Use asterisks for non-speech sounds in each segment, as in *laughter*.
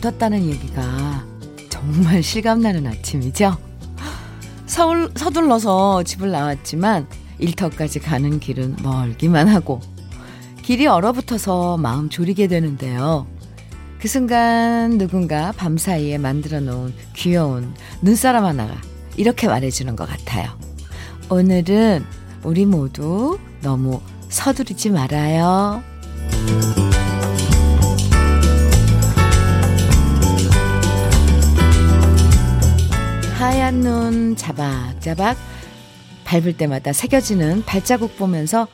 얼어붙었다는 얘기가 정말 실감나는 아침이죠. 서울, 서둘러서 집을 나왔지만 일터까지 가는 길은 멀기만 하고 길이 얼어붙어서 마음 졸이게 되는데요. 그 순간 누군가 밤사이에 만들어 놓은 귀여운 눈사람 하나가 이렇게 말해주는 것 같아요. 오늘은 우리 모두 너무 서두르지 말아요. 하얀 눈 자박자박 밟을 때마다 새겨지는 발자국 보면서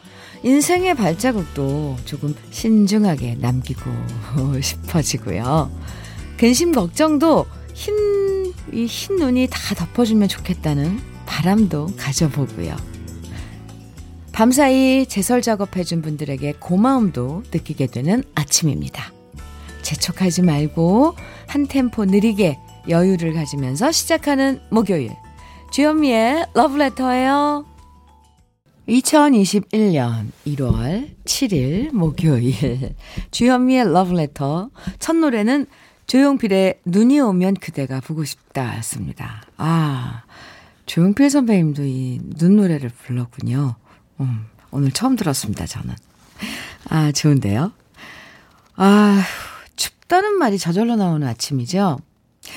인생의 발자국도 조금 신중하게 남기고 *laughs* 싶어지고요. 근심 걱정도 흰, 이 흰 눈이 다 덮어주면 좋겠다는 바람도 가져보고요. 밤사이 제설 작업해준 분들에게 고마움도 느끼게 되는 아침입니다. 재촉하지 말고 한 템포 느리게 여유를 가지면서 시작하는 목요일. 주현미의 러브레터예요. 2021년 1월 7일 목요일. 주현미의 러브레터. 첫 노래는 조용필의 눈이 오면 그대가 보고 싶다 였습니다. 아, 조용필 선배님도 이 눈 노래를 불렀군요. 음, 오늘 처음 들었습니다, 저는. 아, 좋은데요? 아, 춥다는 말이 저절로 나오는 아침이죠?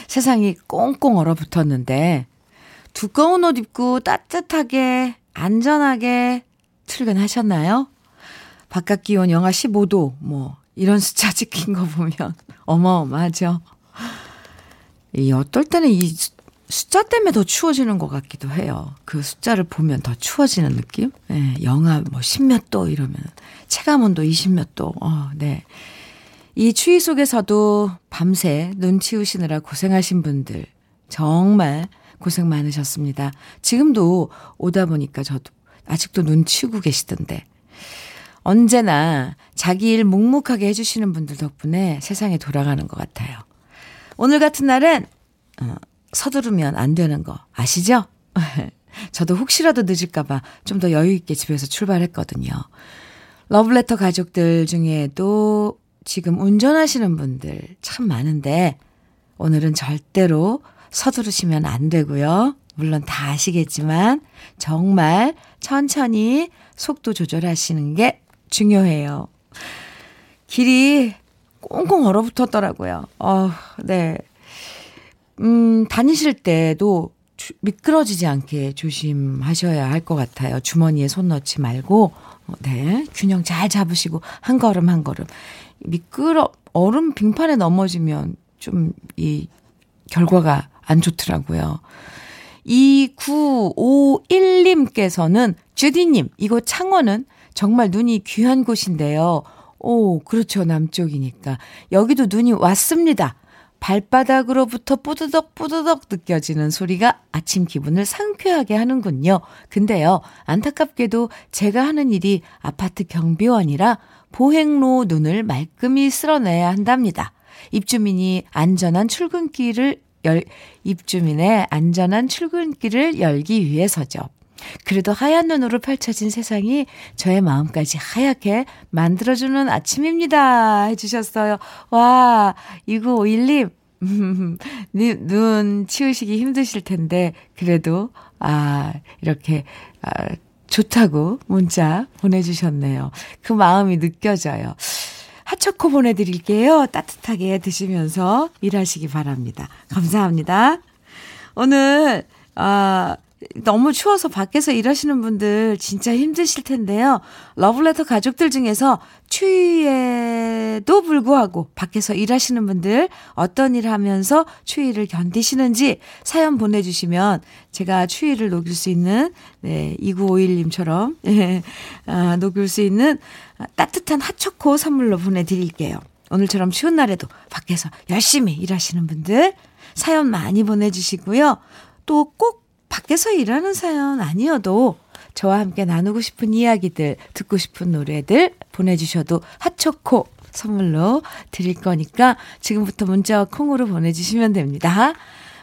세상이 꽁꽁 얼어붙었는데 두꺼운 옷 입고 따뜻하게 안전하게 출근하셨나요? 바깥 기온 영하 15도 뭐 이런 숫자 *laughs* 찍힌 거 보면 어마어마하죠. 이 어떨 때는 이 숫자 때문에 더 추워지는 것 같기도 해요. 그 숫자를 보면 더 추워지는 느낌? 네, 영하 뭐 10몇 도 이러면 체감 온도 20몇 도. 어, 네. 이 추위 속에서도 밤새 눈 치우시느라 고생하신 분들 정말 고생 많으셨습니다. 지금도 오다 보니까 저도 아직도 눈 치우고 계시던데. 언제나 자기 일 묵묵하게 해주시는 분들 덕분에 세상이 돌아가는 것 같아요. 오늘 같은 날은 어, 서두르면 안 되는 거 아시죠? *laughs* 저도 혹시라도 늦을까봐 좀 더 여유 있게 집에서 출발했거든요. 러브레터 가족들 중에도 지금 운전하시는 분들 참 많은데 오늘은 절대로 서두르시면 안 되고요. 물론 다 아시겠지만 정말 천천히 속도 조절하시는 게 중요해요. 길이 꽁꽁 얼어붙었더라고요. 어, 네. 음, 다니실 때도 주, 미끄러지지 않게 조심하셔야 할 것 같아요. 주머니에 손 넣지 말고, 어, 네. 균형 잘 잡으시고, 한 걸음 한 걸음. 미끄러, 얼음 빙판에 넘어지면 좀 이 결과가 안 좋더라고요. 2951님께서는 주디님, 이곳 창원은 정말 눈이 귀한 곳인데요. 오, 그렇죠. 남쪽이니까. 여기도 눈이 왔습니다. 발바닥으로부터 뿌드덕 뿌드덕 느껴지는 소리가 아침 기분을 상쾌하게 하는군요. 근데요, 안타깝게도 제가 하는 일이 아파트 경비원이라 보행로 눈을 말끔히 쓸어내야 한답니다. 입주민이 안전한 출근길을 열, 입주민의 안전한 출근길을 열기 위해서죠. 그래도 하얀 눈으로 펼쳐진 세상이 저의 마음까지 하얗게 만들어주는 아침입니다. 해주셨어요. 와, 2951님, *laughs* 눈 치우시기 힘드실 텐데, 그래도, 아, 이렇게, 아, 좋다고 문자 보내주셨네요. 그 마음이 느껴져요. 핫초코 보내드릴게요. 따뜻하게 드시면서 일하시기 바랍니다. 감사합니다. 오늘, 아, 너무 추워서 밖에서 일하시는 분들 진짜 힘드실 텐데요. 러블레터 가족들 중에서 추위에도 불구하고 밖에서 일하시는 분들 어떤 일 하면서 추위를 견디시는지 사연 보내주시면 제가 추위를 녹일 수 있는, 네, 2951님처럼, *laughs* 예, 아, 녹일 수 있는 따뜻한 핫초코 선물로 보내드릴게요. 오늘처럼 추운 날에도 밖에서 열심히 일하시는 분들 사연 많이 보내주시고요. 또 꼭 밖에서 일하는 사연 아니어도 저와 함께 나누고 싶은 이야기들, 듣고 싶은 노래들 보내주셔도 핫초코 선물로 드릴 거니까 지금부터 문자와 콩으로 보내주시면 됩니다.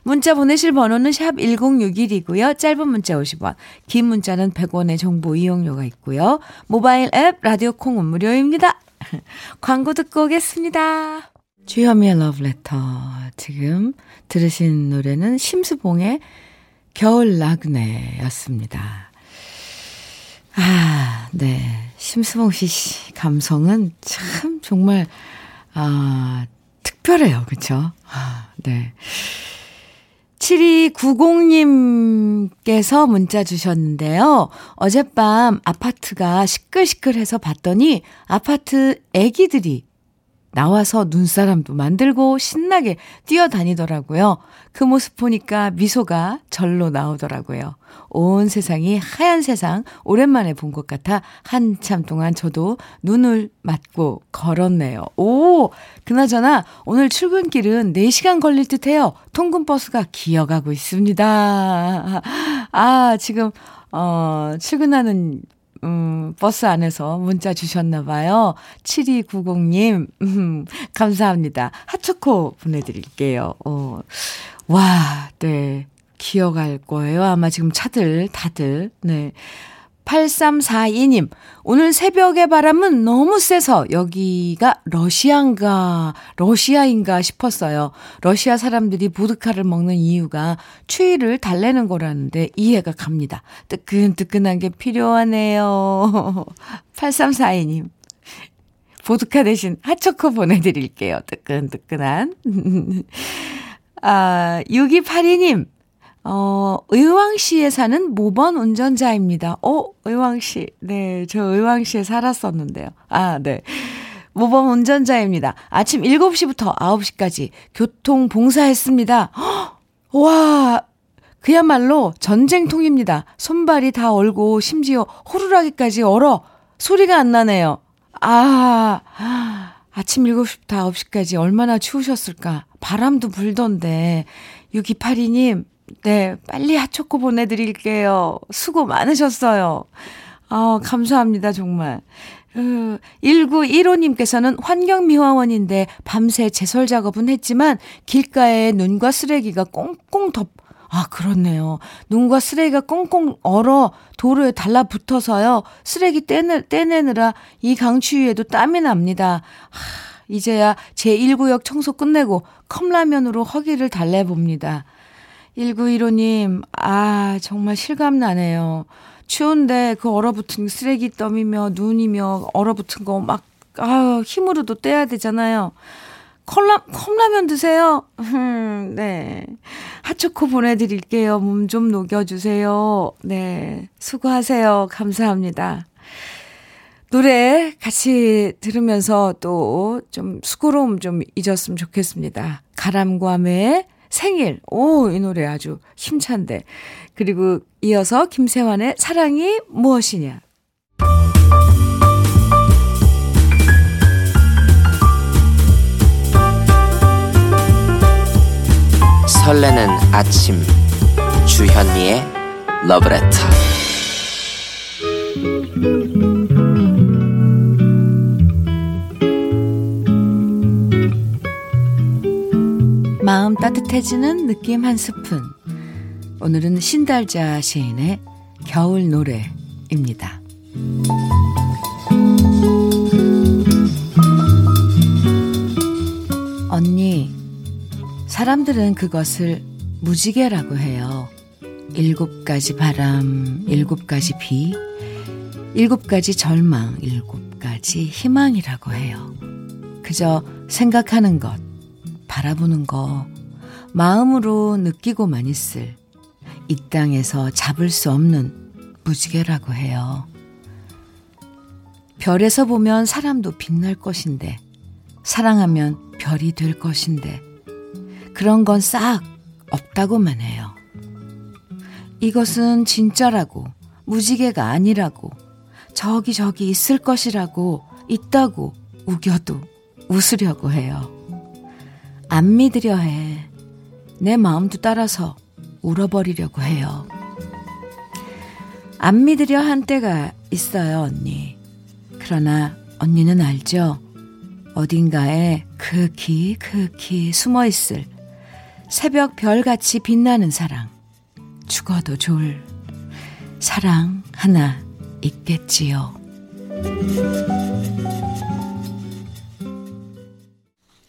문자 보내실 번호는 샵 1061이고요. 짧은 문자 50원, 긴 문자는 100원의 정보 이용료가 있고요. 모바일 앱 라디오 콩은 무료입니다. *laughs* 광고 듣고 오겠습니다. 주현미의 러브레터. 지금 들으신 노래는 심수봉의 겨울 나그네였습니다. 아, 네. 심수봉 씨 감성은 참 정말, 아, 특별해요. 그쵸? 아, 네. 7290님께서 문자 주셨는데요. 어젯밤 아파트가 시끌시끌해서 봤더니 아파트 애기들이 나와서 눈사람도 만들고 신나게 뛰어다니더라고요. 그 모습 보니까 미소가 절로 나오더라고요. 온 세상이 하얀 세상 오랜만에 본 것 같아 한참 동안 저도 눈을 맞고 걸었네요. 오! 그나저나 오늘 출근길은 4시간 걸릴 듯 해요. 통근버스가 기어가고 있습니다. 아, 지금, 어, 출근하는 음, 버스 안에서 문자 주셨나 봐요. 7290님, 음, 감사합니다. 핫초코 보내드릴게요. 어, 와, 네. 기어갈 거예요. 아마 지금 차들, 다들. 네. 8342님, 오늘 새벽의 바람은 너무 세서 여기가 러시아인가, 러시아인가 싶었어요. 러시아 사람들이 보드카를 먹는 이유가 추위를 달래는 거라는데 이해가 갑니다. 뜨끈뜨끈한 게 필요하네요. *laughs* 8342님, 보드카 대신 핫초코 보내드릴게요. 뜨끈뜨끈한. *laughs* 아, 6282님, 어, 의왕시에 사는 모번 운전자입니다. 어, 의왕시. 네, 저 의왕시에 살았었는데요. 아, 네. 모범 운전자입니다. 아침 7시부터 9시까지 교통 봉사했습니다. 허, 와, 그야말로 전쟁통입니다. 손발이 다 얼고 심지어 호루라기까지 얼어 소리가 안 나네요. 아, 아침 7시부터 9시까지 얼마나 추우셨을까. 바람도 불던데. 6282님, 네, 빨리 핫초코 보내드릴게요. 수고 많으셨어요. 아, 감사합니다, 정말. 어, 1915님께서는 환경미화원인데 밤새 제설 작업은 했지만 길가에 눈과 쓰레기가 꽁꽁 덮, 아, 그렇네요. 눈과 쓰레기가 꽁꽁 얼어 도로에 달라붙어서요. 쓰레기 떼내, 떼내느라 이 강추위에도 땀이 납니다. 하, 이제야 제1구역 청소 끝내고 컵라면으로 허기를 달래봅니다. 1915님, 아, 정말 실감나네요. 추운데 그 얼어붙은 쓰레기 더미며 눈이며 얼어붙은 거 막, 아 힘으로도 떼야 되잖아요. 컵라, 컵라면 드세요. 음, 네. 핫초코 보내드릴게요. 몸 좀 녹여주세요. 네. 수고하세요. 감사합니다. 노래 같이 들으면서 또 좀 수고로움 좀 잊었으면 좋겠습니다. 가람과의 생일. 오, 이 노래 아주 힘찬데. 그리고 이어서 김세환의 사랑이 무엇이냐. 설레는 아침 주현미의 러브레터 마음 따뜻해지는 느낌 한 스푼. 오늘은 신달자 시인의 겨울 노래입니다. 언니, 사람들은 그것을 무지개라고 해요. 일곱 가지 바람, 일곱 가지 비, 일곱 가지 절망, 일곱 가지 희망이라고 해요. 그저 생각하는 것, 바라보는 거, 마음으로 느끼고만 있을 이 땅에서 잡을 수 없는 무지개라고 해요. 별에서 보면 사람도 빛날 것인데, 사랑하면 별이 될 것인데, 그런 건 싹 없다고만 해요. 이것은 진짜라고, 무지개가 아니라고, 저기 저기 있을 것이라고, 있다고 우겨도 웃으려고 해요. 안 믿으려 해. 내 마음도 따라서 울어버리려고 해요. 안 믿으려 한 때가 있어요, 언니. 그러나 언니는 알죠? 어딘가에 극히 극히 숨어 있을 새벽 별같이 빛나는 사랑. 죽어도 좋을 사랑 하나 있겠지요.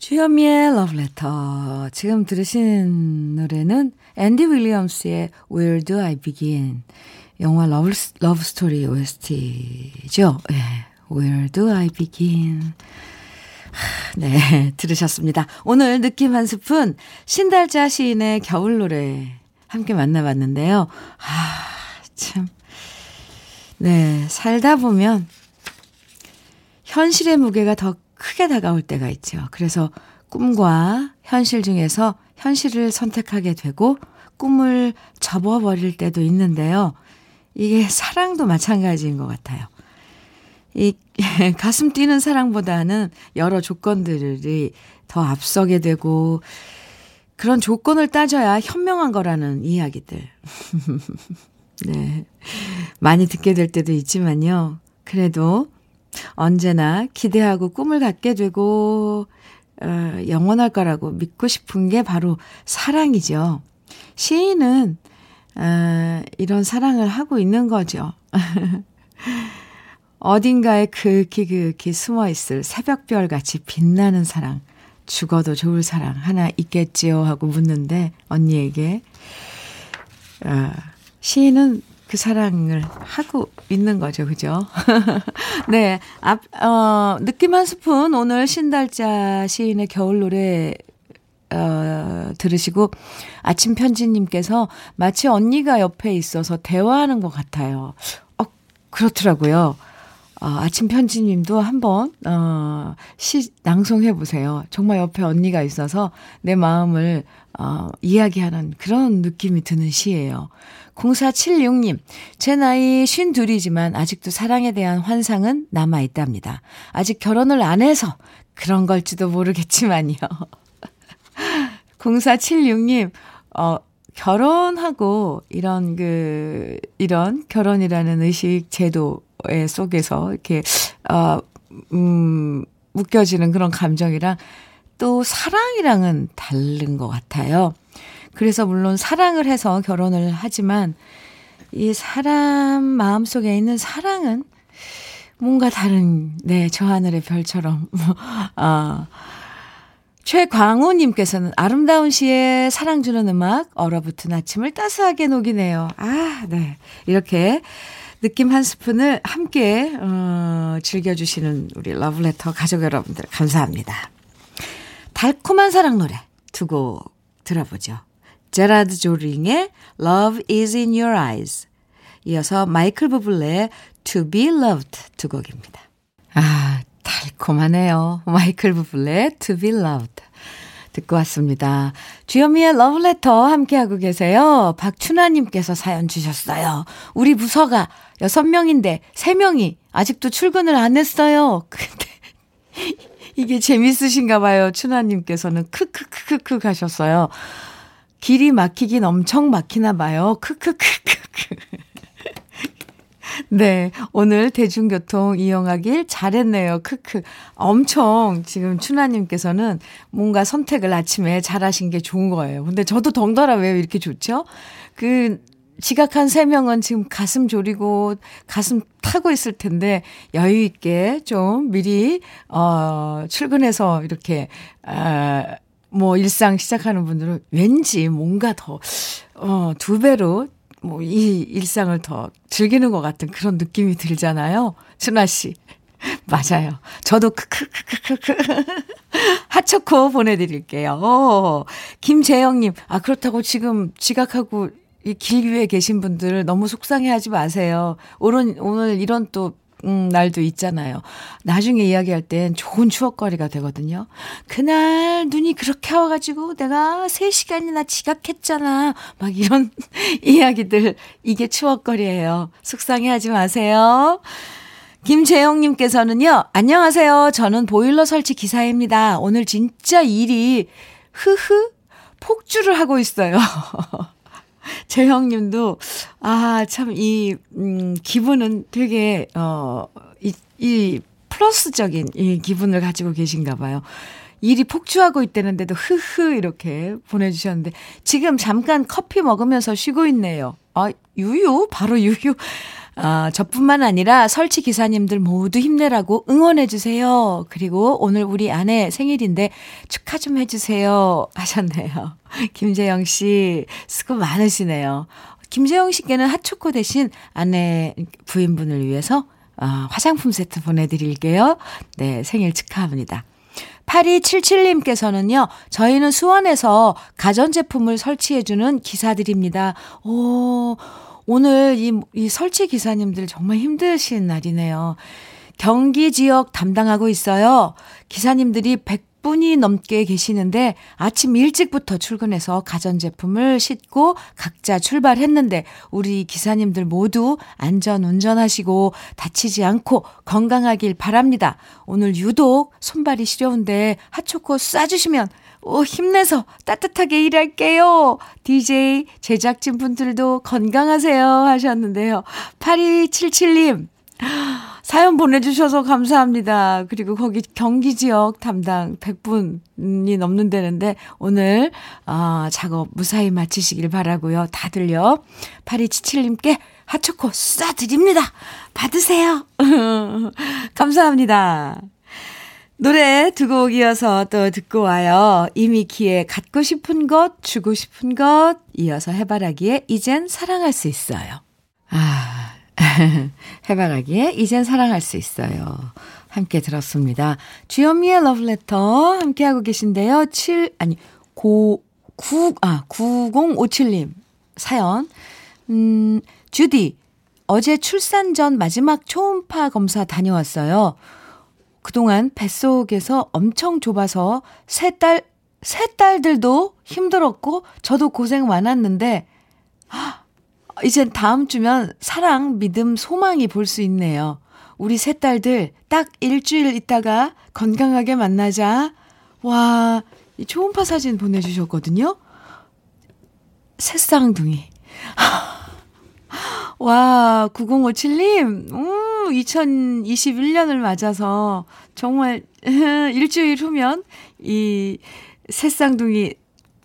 주현미의 러브레터. 지금 들으신 노래는 앤디 윌리엄스의 Where Do I Begin? 영화 러브, 러브 스토리 OST죠. 예. Where Do I Begin? 네, 들으셨습니다. 오늘 느낌 한 스푼 신달자 시인의 겨울 노래 함께 만나봤는데요. 아, 참. 네, 살다 보면 현실의 무게가 더 크게 다가올 때가 있죠. 그래서 꿈과 현실 중에서 현실을 선택하게 되고 꿈을 접어버릴 때도 있는데요. 이게 *laughs* 사랑도 마찬가지인 것 같아요. 이 *laughs* 가슴 뛰는 사랑보다는 여러 조건들이 더 앞서게 되고 그런 조건을 따져야 현명한 거라는 이야기들. *laughs* 네. 많이 듣게 될 때도 있지만요. 그래도 언제나 기대하고 꿈을 갖게 되고, 어, 영원할 거라고 믿고 싶은 게 바로 사랑이죠. 시인은, 어, 이런 사랑을 하고 있는 거죠. *laughs* 어딘가에 그윽히 그윽히 숨어 있을 새벽별 같이 빛나는 사랑, 죽어도 좋을 사랑 하나 있겠지요? 하고 묻는데, 언니에게, 어, 시인은 그 사랑을 하고 있는 거죠. 그죠? *laughs* 네. 앞, 어, 느낌 한 스푼 오늘 신달자 시인의 겨울 노래 어, 들으시고 아침 편지님께서 마치 언니가 옆에 있어서 대화하는 것 같아요. 어, 그렇더라고요. 어, 아침 편지님도 한번, 어, 시, 낭송해 보세요. 정말 옆에 언니가 있어서 내 마음을, 어, 이야기하는 그런 느낌이 드는 시예요. 0476님, 제 나이 52이지만 아직도 사랑에 대한 환상은 남아 있답니다. 아직 결혼을 안 해서 그런 걸지도 모르겠지만요. *laughs* 0476님, 어, 결혼하고 이런 그, 이런 결혼이라는 의식 제도에 속에서 이렇게, 어, 음, 묶여지는 그런 감정이랑 또 사랑이랑은 다른 것 같아요. 그래서 물론 사랑을 해서 결혼을 하지만 이 사람 마음 속에 있는 사랑은 뭔가 다른, 네, 저 하늘의 별처럼. *laughs* 아, 최광우님께서는 아름다운 시에 사랑 주는 음악, 얼어붙은 아침을 따스하게 녹이네요. 아, 네. 이렇게 느낌 한 스푼을 함께, 어, 즐겨주시는 우리 러브레터 가족 여러분들, 감사합니다. 달콤한 사랑 노래 두 곡 들어보죠. 제라드 조링의 Love is in your eyes. 이어서 마이클 부블레의 To be loved 두 곡입니다. 아, 달콤하네요. 마이클 부블레의 To be loved. 듣고 왔습니다. 주현미의 러브레터 함께하고 계세요. 박춘아님께서 사연 주셨어요. 우리 부서가 6명인데 3명이 아직도 출근을 안 했어요. *laughs* 근데 이게 재밌으신가 봐요. 춘아님께서는 크크크크크 하셨어요. 길이 막히긴 엄청 막히나 봐요. 크크크크크. *laughs* 네. 오늘 대중교통 이용하길 잘했네요. 크크. 엄청 지금 춘하님께서는 뭔가 선택을 아침에 잘하신 게 좋은 거예요. 근데 저도 덩달아 왜 이렇게 좋죠? 그, 지각한 세 명은 지금 가슴 졸이고 가슴 타고 있을 텐데 여유 있게 좀 미리 어 출근해서 이렇게 아 뭐 일상 시작하는 분들은 왠지 뭔가 더, 어, 두 배로 뭐 이 일상을 더 즐기는 것 같은 그런 느낌이 들잖아요. 준아 씨. *laughs* 맞아요. 저도 크크크크크크 하초코 *laughs* 보내드릴게요. 오, 김재영님, 아 그렇다고 지금 지각하고 이 길 위에 계신 분들 너무 속상해하지 마세요. 오늘 오늘 이런 또 음, 날도 있잖아요. 나중에 이야기할 땐 좋은 추억거리가 되거든요. 그날 눈이 그렇게 와가지고 내가 3시간이나 지각했잖아. 막 이런 *laughs* 이야기들. 이게 추억거리예요. 속상해 하지 마세요. 김재영님께서는요, 안녕하세요. 저는 보일러 설치 기사입니다. 오늘 진짜 일이, 흐흐, 폭주를 하고 있어요. *laughs* *laughs* 재형님도, 아, 참, 이, 음, 기분은 되게, 어, 이, 이 플러스적인 이 기분을 가지고 계신가 봐요. 일이 폭주하고 있다는데도 흐흐 이렇게 보내주셨는데 지금 잠깐 커피 먹으면서 쉬고 있네요. 아 유유 바로 유유 아, 저뿐만 아니라 설치 기사님들 모두 힘내라고 응원해주세요. 그리고 오늘 우리 아내 생일인데 축하 좀 해주세요. 하셨네요. *laughs* 김재영 씨, 수고 많으시네요. 김재영 씨께는 핫초코 대신 아내 부인분을 위해서 아, 화장품 세트 보내드릴게요. 네, 생일 축하합니다. 8277님께서는요, 저희는 수원에서 가전제품을 설치해주는 기사들입니다. 오, 오늘 이, 이 설치 기사님들 정말 힘드신 날이네요. 경기 지역 담당하고 있어요. 기사님들이 100분이 넘게 계시는데 아침 일찍부터 출근해서 가전제품을 싣고 각자 출발했는데 우리 기사님들 모두 안전 운전하시고 다치지 않고 건강하길 바랍니다. 오늘 유독 손발이 시려운데 핫초코 쏴주시면 오, 힘내서 따뜻하게 일할게요. DJ 제작진 분들도 건강하세요 하셨는데요. 8277님. 사연 보내주셔서 감사합니다. 그리고 거기 경기 지역 담당 100분이 넘는다는데 오늘 어, 작업 무사히 마치시길 바라고요. 다들요. 8277님께 핫초코 쏴드립니다. 받으세요. *laughs* 감사합니다. 노래 두 곡 이어서 또 듣고 와요. 이미키의 갖고 싶은 것, 주고 싶은 것, 이어서 해바라기에 이젠 사랑할 수 있어요. 아, *laughs* 해바라기에 이젠 사랑할 수 있어요. 함께 들었습니다. 주현미의 러브레터 함께하고 계신데요. 7, 아니, 고, 9, 아, 9057님 사연. 음, 주디, 어제 출산 전 마지막 초음파 검사 다녀왔어요. 그동안 뱃속에서 엄청 좁아서 세 딸, 세 딸들도 힘들었고, 저도 고생 많았는데, 이젠 다음 주면 사랑, 믿음, 소망이 볼 수 있네요. 우리 세 딸들 딱 일주일 있다가 건강하게 만나자. 와, 이 초음파 사진 보내주셨거든요. 새쌍둥이. *laughs* 와, 9057님, 음, 2021년을 맞아서 정말 *laughs* 일주일 후면 이 새쌍둥이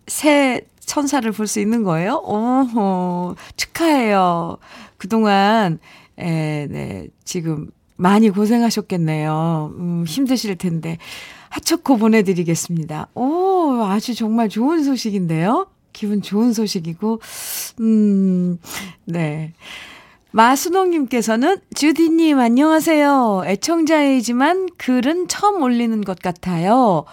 새 천사를 볼 수 있는 거예요? 오호, 축하해요. 그동안, 에, 네, 지금 많이 고생하셨겠네요. 음, 힘드실 텐데. 핫초코 보내드리겠습니다. 오, 아주 정말 좋은 소식인데요? 기분 좋은 소식이고, 음, 네. 마수동님께서는 주디님 안녕하세요. 애청자이지만 글은 처음 올리는 것 같아요.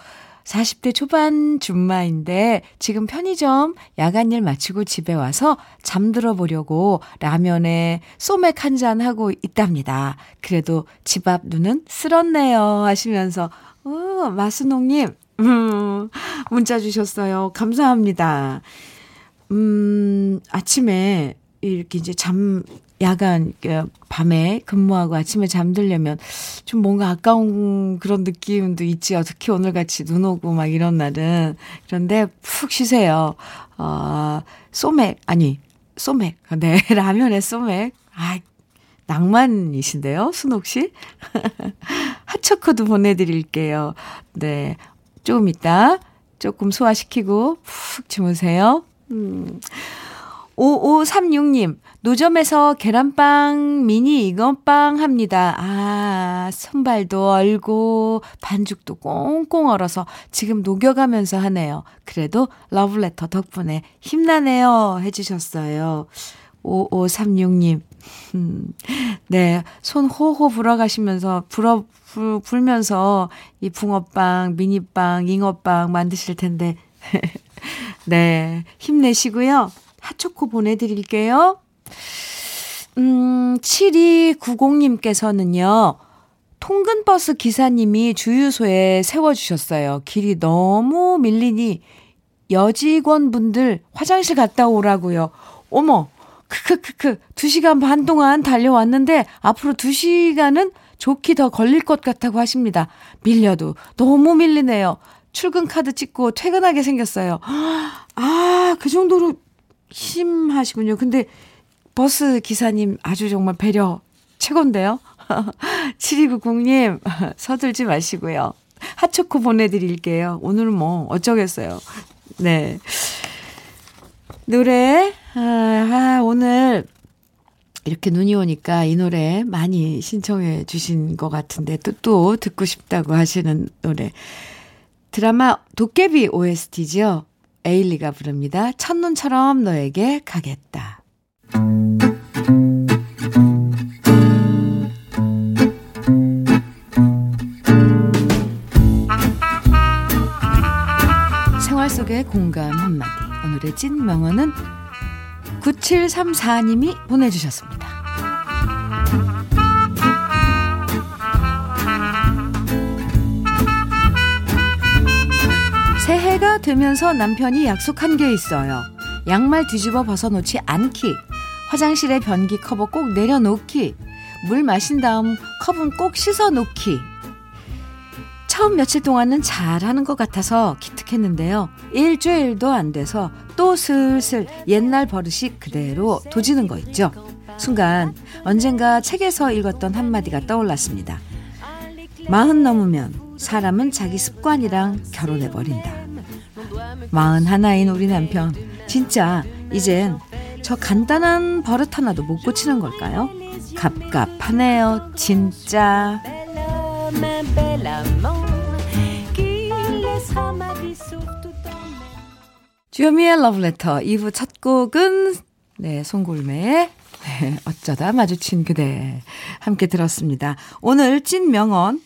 40대 초반 줌마인데 지금 편의점 야간 일 마치고 집에 와서 잠들어 보려고 라면에 소맥 한 잔 하고 있답니다. 그래도 집 앞 눈은 쓸었네요 하시면서 어, 마수농님 음, 문자 주셨어요. 감사합니다. 음, 아침에 이렇게 이제 잠, 야간, 그 밤에 근무하고 아침에 잠들려면 좀 뭔가 아까운 그런 느낌도 있지요. 특히 오늘 같이 눈 오고 막 이런 날은. 그런데 푹 쉬세요. 어, 소맥, 아니, 소맥. 네, *laughs* 라면에 소맥. 아, 낭만이신데요, 순옥 씨? *laughs* 핫초코도 보내드릴게요. 네. 조금 있다 조금 소화시키고 푹 주무세요. 음. 5536님, 노점에서 계란빵, 미니 이건빵 합니다. 아, 손발도 얼고, 반죽도 꽁꽁 얼어서 지금 녹여가면서 하네요. 그래도 러브레터 덕분에 힘나네요. 해주셨어요. 5536님. 음, 네, 손 호호 불어가시면서, 불어, 불, 불면서 이 붕어빵, 미니빵, 잉어빵 만드실 텐데. *laughs* 네, 힘내시고요. 핫초코 보내드릴게요. 음, 7290님께서는요, 통근버스 기사님이 주유소에 세워주셨어요. 길이 너무 밀리니 여직원분들 화장실 갔다 오라고요. 어머, 크크크크, 2시간 반 동안 달려왔는데 앞으로 2시간은 좋게 더 걸릴 것 같다고 하십니다. 밀려도 너무 밀리네요. 출근 카드 찍고 퇴근하게 생겼어요. 아, 그 정도로 심하시군요. 근데 버스 기사님 아주 정말 배려 최고인데요. *laughs* 7290님, 서둘지 마시고요. 핫초코 보내드릴게요. 오늘은 뭐, 어쩌겠어요. 네. 노래, 아, 아 오늘, 이렇게 눈이 오니까 이 노래 많이 신청해 주신 것 같은데 또, 또 듣고 싶다고 하시는 노래. 드라마 도깨비 OST죠. 에일리가 부릅니다. 첫눈처럼 너에게 가겠다. 생활 속의 공감 한마디. 오늘의 찐 명언은 9734님이 보내주셨습니다. 되면서 남편이 약속한 게 있어요. 양말 뒤집어 벗어놓지 않기. 화장실에 변기 커버 꼭 내려놓기. 물 마신 다음 컵은 꼭 씻어 놓기. 처음 며칠 동안은 잘하는 것 같아서 기특했는데요. 일주일도 안 돼서 또 슬슬 옛날 버릇이 그대로 도지는 거 있죠. 순간 언젠가 책에서 읽었던 한마디가 떠올랐습니다. 마흔 넘으면 사람은 자기 습관이랑 결혼해버린다. 마흔 하나인 우리 남편, 진짜 이젠 저 간단한 버릇 하나도 못 고치는 걸까요? 갑갑하네요, 진짜. 주현미의 러브레터 2부 첫 곡은 네, 송골매의 네, 어쩌다 마주친 그대 함께 들었습니다. 오늘 찐 명언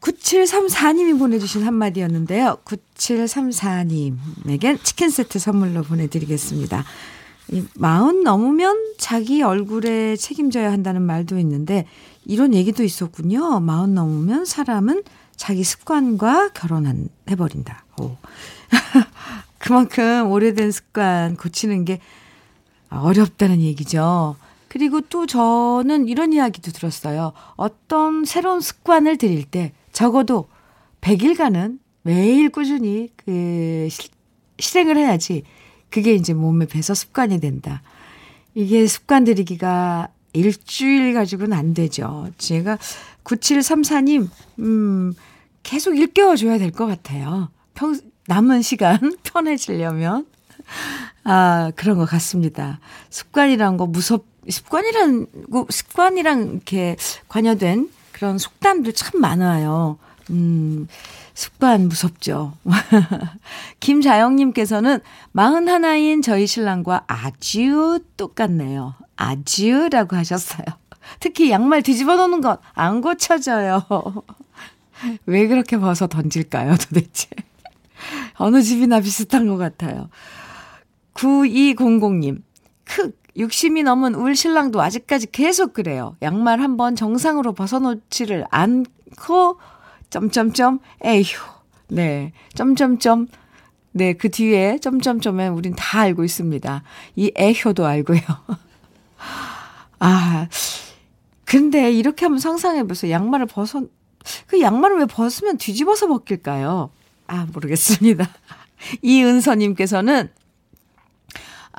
9734님이 보내주신 한마디였는데요. 9734님에겐 치킨 세트 선물로 보내드리겠습니다. 이 마흔 넘으면 자기 얼굴에 책임져야 한다는 말도 있는데 이런 얘기도 있었군요. 마흔 넘으면 사람은 자기 습관과 결혼한 해버린다. 오. *laughs* 그만큼 오래된 습관 고치는 게 어렵다는 얘기죠. 그리고 또 저는 이런 이야기도 들었어요. 어떤 새로운 습관을 들일 때 적어도 100일간은 매일 꾸준히 그 실행을 해야지 그게 이제 몸에 배서 습관이 된다. 이게 습관 들이기가 일주일 가지고는 안 되죠. 제가 9734님, 음, 계속 일깨워줘야 될 것 같아요. 평, 남은 시간 *laughs* 편해지려면. 아, 그런 것 같습니다. 습관이란 거 무섭, 습관이란, 습관이랑 이렇게 관여된 그런 속담들 참 많아요. 음, 습관 무섭죠. *laughs* 김자영님께서는 41인 저희 신랑과 아주 똑같네요. 아주라고 하셨어요. 특히 양말 뒤집어 놓는 것 안 고쳐져요. *laughs* 왜 그렇게 벗어 던질까요, 도대체? *laughs* 어느 집이나 비슷한 것 같아요. 9200님, 크, 60이 넘은 울 신랑도 아직까지 계속 그래요. 양말 한번 정상으로 벗어놓지를 않고, 점점점, 에휴. 네, 점점점. 네, 그 뒤에 점점점에 우린 다 알고 있습니다. 이 에효도 알고요. *laughs* 아, 근데 이렇게 한번 상상해보세요. 양말을 벗어, 그 양말을 왜 벗으면 뒤집어서 벗길까요? 아, 모르겠습니다. *laughs* 이은서님께서는,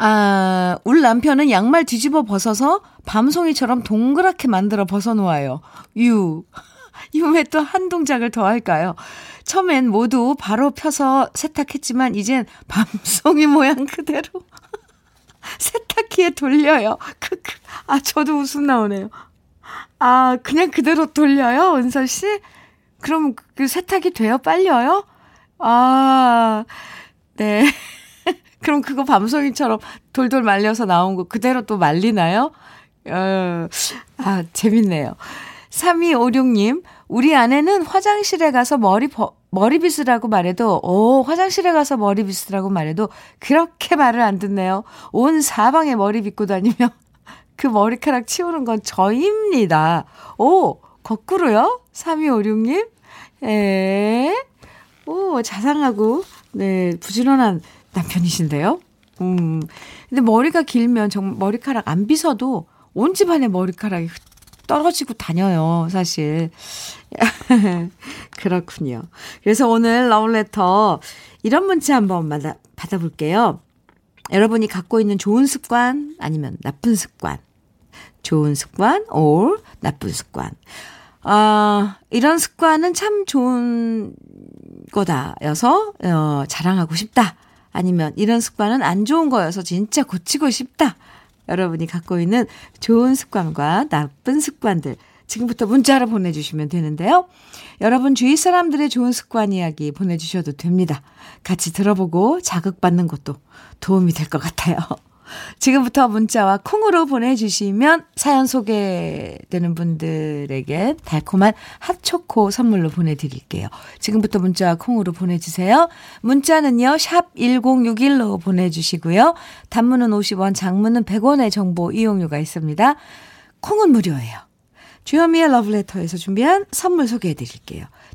아, 울 남편은 양말 뒤집어 벗어서 밤송이처럼 동그랗게 만들어 벗어놓아요. 유. *laughs* 이왜 또한 동작을 더 할까요? 처음엔 모두 바로 펴서 세탁했지만 이젠 밤송이 *laughs* 모양 그대로 *laughs* 세탁기에 돌려요. 크크. 아, 저도 웃음 나오네요. 아, 그냥 그대로 돌려요, 은서 씨? 그럼 그 세탁이 돼요? 빨려요? 아, 네. 그럼 그거 밤송이처럼 돌돌 말려서 나온 거 그대로 또 말리나요? 어, 아, 재밌네요. 3256님, 우리 아내는 화장실에 가서 머리 버, 머리 빗으라고 말해도, 오, 화장실에 가서 머리 빗으라고 말해도 그렇게 말을 안 듣네요. 온 사방에 머리 빗고 다니며 *laughs* 그 머리카락 치우는 건 저입니다. 오, 거꾸로요? 3256님? 에, 오, 자상하고, 네, 부지런한 남편이신데요? 음, 근데 머리가 길면 정말 머리카락 안 빗어도 온 집안에 머리카락이 떨어지고 다녀요, 사실. *laughs* 그렇군요. 그래서 오늘 러브레터 이런 문자 한번 받아, 받아볼게요. 여러분이 갖고 있는 좋은 습관 아니면 나쁜 습관. 좋은 습관 or 나쁜 습관. 아, 이런 습관은 참 좋은 거다여서 어, 자랑하고 싶다. 아니면 이런 습관은 안 좋은 거여서 진짜 고치고 싶다. 여러분이 갖고 있는 좋은 습관과 나쁜 습관들 지금부터 문자로 보내주시면 되는데요. 여러분 주위 사람들의 좋은 습관 이야기 보내주셔도 됩니다. 같이 들어보고 자극받는 것도 도움이 될 것 같아요. 지금부터 문자와 콩으로 보내주시면 사연 소개되는 분들에게 달콤한 핫초코 선물로 보내드릴게요. 지금부터 문자와 콩으로 보내주세요. 문자는요, 샵 1061로 보내주시고요. 단문은 50원, 장문은 100원의 정보 이용료가 있습니다. 콩은 무료예요. 주현미의 러브레터에서 준비한 선물 소개해 드릴게요.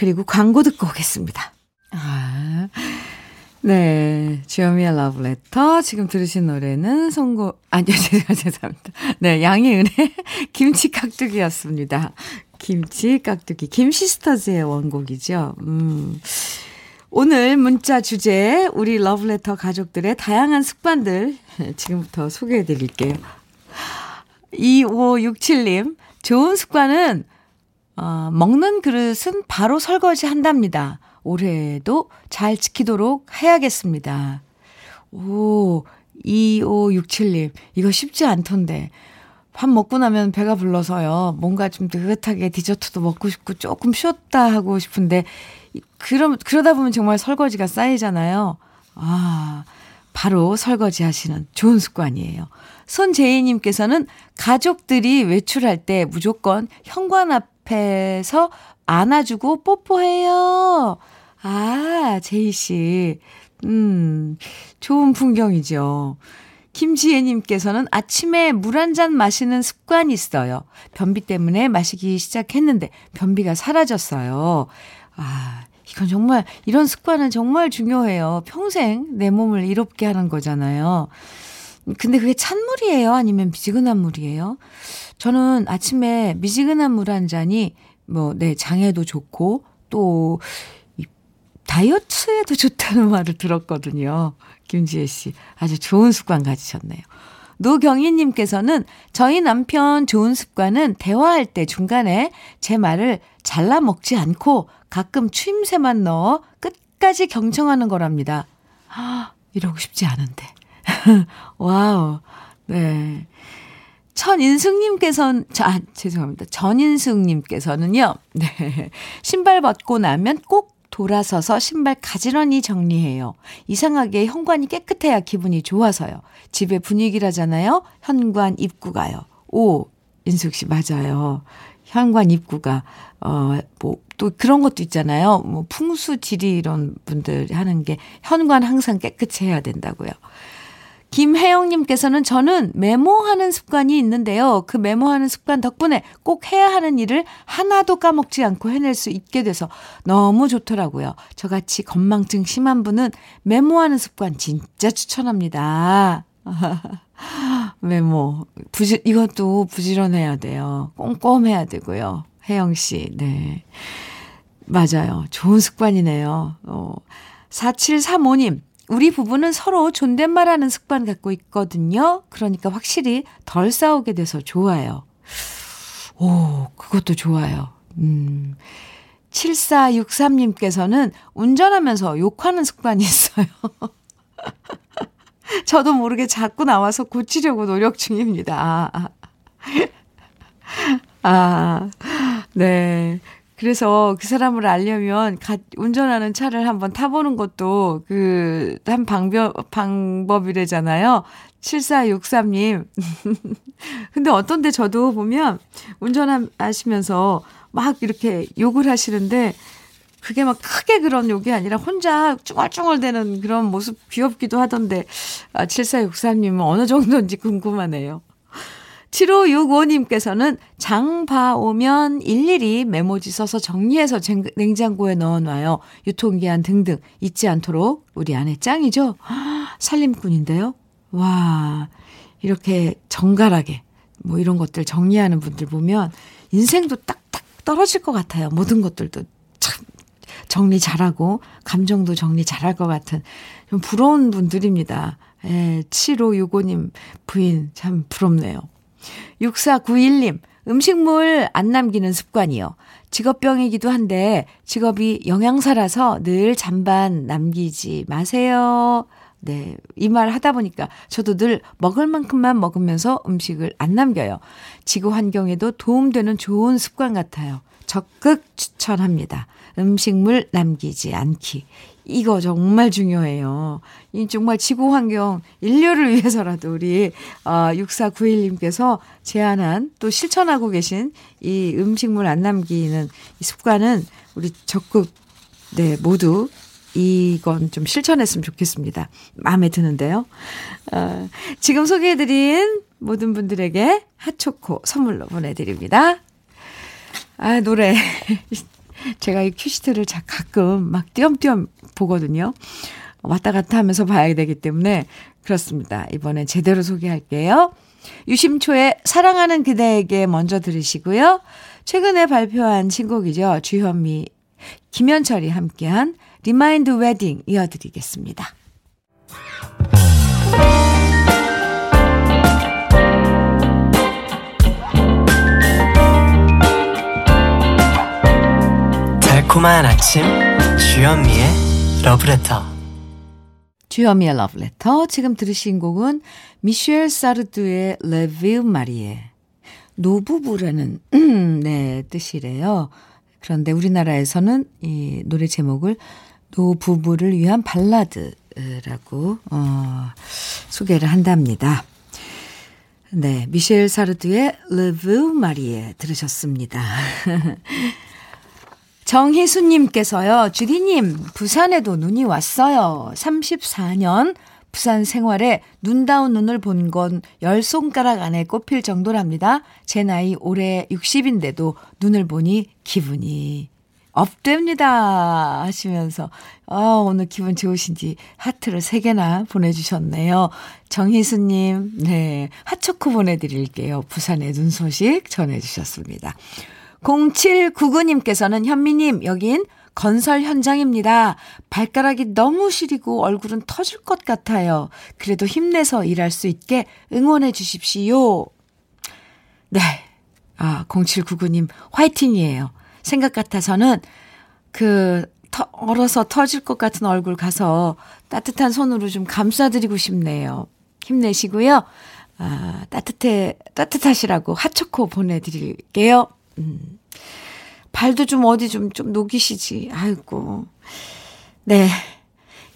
그리고 광고 듣고 오겠습니다. 아, 네. 주현미의 러브레터. 지금 들으신 노래는 송곡, 아니요, *laughs* 죄송합니다. 네, 양희은의 *laughs* 김치 깍두기였습니다. 김치 깍두기. 김시스터즈의 원곡이죠. 음. 오늘 문자 주제, 우리 러브레터 가족들의 다양한 습관들 *laughs* 지금부터 소개해 드릴게요. 2567님, 좋은 습관은, 어, 먹는 그릇은 바로 설거지 한답니다. 올해도 잘 지키도록 해야겠습니다. 오, 2567님, 이거 쉽지 않던데. 밥 먹고 나면 배가 불러서요. 뭔가 좀 느긋하게 디저트도 먹고 싶고 조금 쉬었다 하고 싶은데, 그럼, 그러다 보면 정말 설거지가 쌓이잖아요. 아, 바로 설거지 하시는 좋은 습관이에요. 손재희 님께서는 가족들이 외출할 때 무조건 현관 앞 에서 안아주고 뽀뽀해요. 아, 제희씨. 음, 좋은 풍경이죠. 김지혜님께서는 아침에 물 한 잔 마시는 습관이 있어요. 변비 때문에 마시기 시작했는데 변비가 사라졌어요. 아, 이건 정말, 이런 습관은 정말 중요해요. 평생 내 몸을 이롭게 하는 거잖아요. 근데 그게 찬물이에요? 아니면 미지근한 물이에요? 저는 아침에 미지근한 물 한 잔이 뭐, 네, 장에도 좋고, 또, 다이어트에도 좋다는 *laughs* 말을 들었거든요. 김지혜 씨. 아주 좋은 습관 가지셨네요. 노경희님께서는 저희 남편 좋은 습관은 대화할 때 중간에 제 말을 잘라 먹지 않고 가끔 추임새만 넣어 끝까지 경청하는 거랍니다. 아, *gasps* 이러고 싶지 않은데. *laughs* wow. 네. 천인숙님께서는, 아, 죄송합니다. 전인숙님께서는요, 네. 신발 벗고 나면 꼭 돌아서서 신발 가지런히 정리해요. 이상하게 현관이 깨끗해야 기분이 좋아서요. 집의 분위기라잖아요. 현관 입구가요. 오, 인숙 씨, 맞아요. 현관 입구가, 어, 뭐, 또 그런 것도 있잖아요. 뭐, 풍수지리 이런 분들 하는 게 현관 항상 깨끗이 해야 된다고요. 김혜영님께서는 저는 메모하는 습관이 있는데요. 그 메모하는 습관 덕분에 꼭 해야 하는 일을 하나도 까먹지 않고 해낼 수 있게 돼서 너무 좋더라고요. 저같이 건망증 심한 분은 메모하는 습관 진짜 추천합니다. *laughs* 메모. 부지, 이것도 부지런해야 돼요. 꼼꼼해야 되고요. 혜영 씨, 네. 맞아요. 좋은 습관이네요. 어. 4735님, 우리 부부는 서로 존댓말하는 습관 갖고 있거든요. 그러니까 확실히 덜 싸우게 돼서 좋아요. 오, 그것도 좋아요. 음. 7463님께서는 운전하면서 욕하는 습관이 있어요. *laughs* 저도 모르게 자꾸 나와서 고치려고 노력 중입니다. 아, 아. 아 네. 그래서 그 사람을 알려면 가, 운전하는 차를 한번 타보는 것도 그, 한 방법, 방법이래잖아요. 7463님. *laughs* 근데 어떤 데 저도 보면 운전하시면서 막 이렇게 욕을 하시는데 그게 막 크게 그런 욕이 아니라 혼자 쭈글쭈글대는 그런 모습 귀엽기도 하던데, 아, 7463님은 어느 정도인지 궁금하네요. 7565님께서는 장 봐오면 일일이 메모지 써서 정리해서 냉장고에 넣어놔요. 유통기한 등등 잊지 않도록 우리 아내 짱이죠? *gasps* 살림꾼인데요? 와, 이렇게 정갈하게 뭐 이런 것들 정리하는 분들 보면 인생도 딱딱 떨어질 것 같아요. 모든 것들도 참 정리 잘하고 감정도 정리 잘할 것 같은 좀 부러운 분들입니다. 예, 7565님 부인 참 부럽네요. 6491님 음식물 안 남기는 습관이요. 직업병이기도 한데 직업이 영양사라서 늘 잔반 남기지 마세요. 네. 이 말 하다 보니까 저도 늘 먹을 만큼만 먹으면서 음식을 안 남겨요. 지구 환경에도 도움되는 좋은 습관 같아요. 적극 추천합니다. 음식물 남기지 않기. 이거 정말 중요해요. 이 정말 지구 환경 인류를 위해서라도 우리 어 6491님께서 제안한 또 실천하고 계신 이 음식물 안 남기는 이 습관은 우리 적극 네, 모두 이건 좀 실천했으면 좋겠습니다. 마음에 드는데요. 어, 지금 소개해드린 모든 분들에게 핫초코 선물로 보내드립니다. 아, 노래. *laughs* 제가 이 큐시트를 가끔 막 띄엄띄엄 보거든요. 왔다 갔다 하면서 봐야 되기 때문에 그렇습니다. 이번엔 제대로 소개할게요. 유심초의 사랑하는 그대에게 먼저 들으시고요. 최근에 발표한 신곡이죠. 주현미, 김현철이 함께한 Remind Wedding 이어드리겠습니다. 달콤한 아침 주현미의 러브레터 주현미의 러브레터 지금 들으신 곡은 미셸 사르두의 Les Vieux Mariés 노부부라는 음, *clears throat* 네 뜻이래요. 그런데 우리나라에서는 이 노래 제목을 노부부를 위한 발라드라고 어, 소개를 한답니다. 네, 미셸 사르두의 Les Vieux Mariés 들으셨습니다. *laughs* 정희수님께서요, 주디님, 부산에도 눈이 왔어요. 34년 부산 생활에 눈다운 눈을 본 건 열 손가락 안에 꼽힐 정도랍니다. 제 나이 올해 60인데도 눈을 보니 기분이 업됩니다. 하시면서, 아, 오늘 기분 좋으신지 하트를 3개나 보내주셨네요. 정희수님, 네. 핫초코 보내드릴게요. 부산의 눈 소식 전해주셨습니다. 0799님께서는 현미님, 여긴 건설 현장입니다. 발가락이 너무 시리고 얼굴은 터질 것 같아요. 그래도 힘내서 일할 수 있게 응원해 주십시오. 네. 아, 0799님, 화이팅이에요. 생각 같아서는 그, 터, 얼어서 터질 것 같은 얼굴 가서 따뜻한 손으로 좀 감싸드리고 싶네요. 힘내시고요. 아, 따뜻해, 따뜻하시라고 핫초코 보내드릴게요. 음. 발도 좀 어디 좀, 좀 녹이시지. 아이고. 네.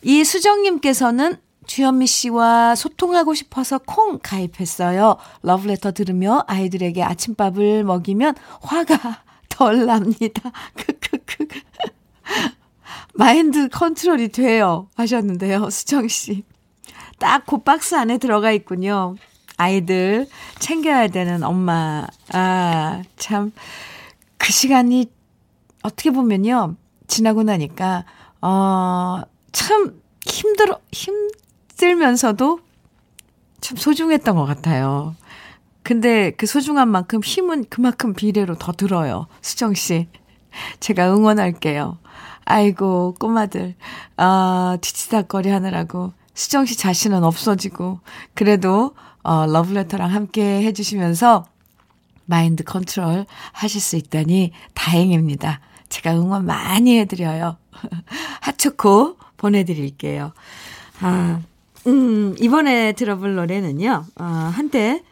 이 수정님께서는 주현미 씨와 소통하고 싶어서 콩 가입했어요. 러브레터 들으며 아이들에게 아침밥을 먹이면 화가 *laughs* 덜 납니다. 크크크. 마인드 컨트롤이 돼요. 하셨는데요. 수정 씨. 딱 그 박스 안에 들어가 있군요. 아이들 챙겨야 되는 엄마. 아, 참. 그 시간이 어떻게 보면요. 지나고 나니까, 어, 참 힘들어, 힘들면서도 참 소중했던 것 같아요. 근데 그 소중한 만큼 힘은 그만큼 비례로 더 들어요. 수정 씨. 제가 응원할게요. 아이고, 꼬마들. 아, 뒤치다거리 하느라고. 수정 씨 자신은 없어지고. 그래도, 어, 러브레터랑 함께 해주시면서 마인드 컨트롤 하실 수 있다니 다행입니다. 제가 응원 많이 해드려요. *laughs* 핫초코 보내드릴게요. 아, 음, 이번에 들어볼 노래는요, 어, 한때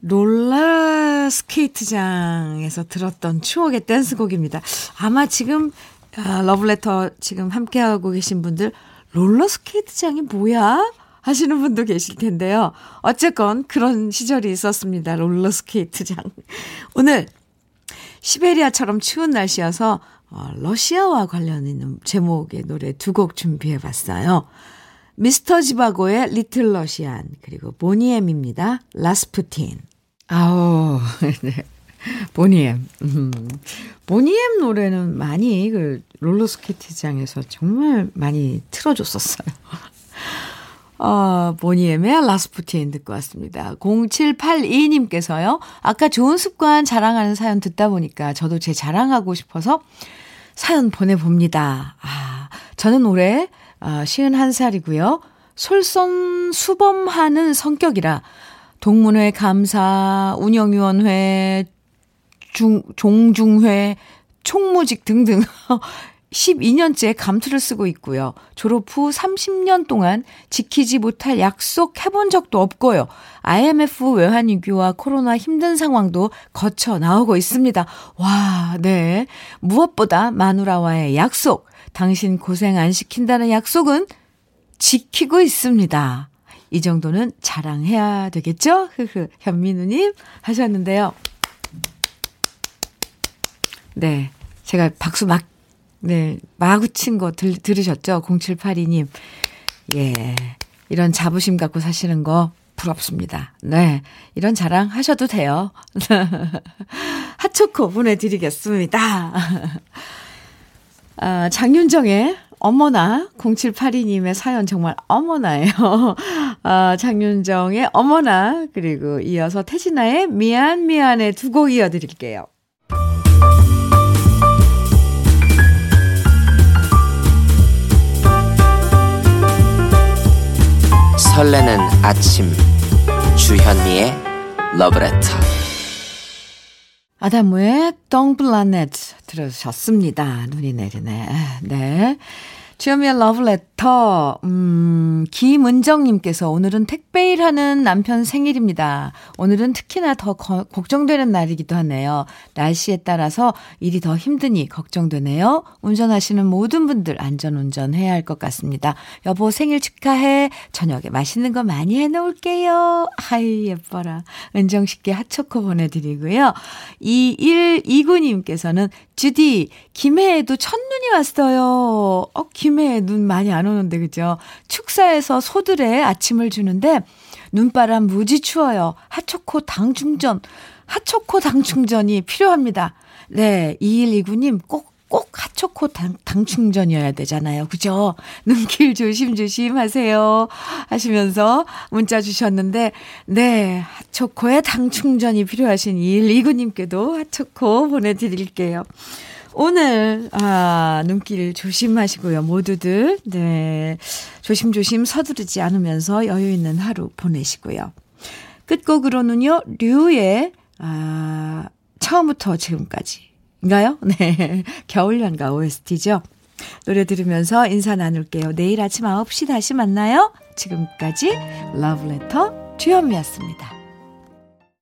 롤러 스케이트장에서 들었던 추억의 댄스곡입니다. 아마 지금, 아, 러브레터 지금 함께하고 계신 분들, 롤러 스케이트장이 뭐야? 하시는 분도 계실 텐데요. 어쨌건 그런 시절이 있었습니다. 롤러스케이트장. 오늘 시베리아처럼 추운 날씨여서 어, 러시아와 관련 있는 제목의 노래 두 곡 준비해 봤어요. 미스터 지바고의 Little Russian 그리고 보니엠입니다. 라스푸틴. 아우, *laughs* 네. 보니엠. 음. 보니엠 노래는 많이 그 롤러스케이트장에서 정말 많이 틀어줬었어요. 어, 보니엠의 라스푸틴 듣고 왔습니다. 0782님께서요, 아까 좋은 습관 자랑하는 사연 듣다 보니까 저도 제 자랑하고 싶어서 사연 보내봅니다. 아, 저는 올해 아, 51살이고요. 솔선수범하는 성격이라 동문회 감사, 운영위원회, 중, 종중회, 총무직 등등 *laughs* 12년째 감투를 쓰고 있고요. 졸업 후 30년 동안 지키지 못할 약속 해본 적도 없고요. IMF 외환위기와 코로나 힘든 상황도 거쳐 나오고 있습니다. 와, 네. 무엇보다 마누라와의 약속, 당신 고생 안 시킨다는 약속은 지키고 있습니다. 이 정도는 자랑해야 되겠죠? 흐흐. 현민우님 하셨는데요. 네. 제가 박수 막, 네. 마구 친거 들으셨죠? 0782님. 예. 이런 자부심 갖고 사시는 거 부럽습니다. 네. 이런 자랑 하셔도 돼요. *laughs* 핫초코 보내드리겠습니다. *laughs* 아, 장윤정의 어머나 0782님의 사연 정말 어머나예요. *laughs* 아, 장윤정의 어머나 그리고 이어서 태진아의 미안 미안해 두곡 이어드릴게요. 설레는 아침 주현미의 러브레터 아다무의 덩블라넷 들으셨습니다. 눈이 내리네. 네. 주현미의 러브레터, 음, 김은정님께서 오늘은 택배 일 하는 남편 생일입니다. 오늘은 특히나 더 거, 걱정되는 날이기도 하네요. 날씨에 따라서 일이 더 힘드니 걱정되네요. 운전하시는 모든 분들 안전 운전 해야 할 것 같습니다. 여보 생일 축하해. 저녁에 맛있는 거 많이 해 놓을게요. 아이, 예뻐라. 은정 씨께 핫초코 보내드리고요. 2129님께서는 주디, 김해에도 첫눈이 왔어요. 어, 김해에 눈 많이 안 오는 데, 그죠? 축사에서 소들의 아침을 주는데, 눈바람 무지 추워요. 핫초코 당 충전, 핫초코 당 충전이 필요합니다. 네, 2129님 꼭, 꼭 핫초코 당, 당 충전이어야 되잖아요. 그죠? 눈길 조심조심 하세요. 하시면서 문자 주셨는데, 네, 핫초코에 당 충전이 필요하신 2129님께도 핫초코 보내드릴게요. 오늘, 아, 눈길 조심하시고요. 모두들. 네. 조심조심 서두르지 않으면서 여유 있는 하루 보내시고요. 끝곡으로는요, 류의, 아, 처음부터 지금까지인가요? *laughs* 네. 겨울연가 OST죠. 노래 들으면서 인사 나눌게요. 내일 아침 9시 다시 만나요. 지금까지 러브레터 주현미였습니다.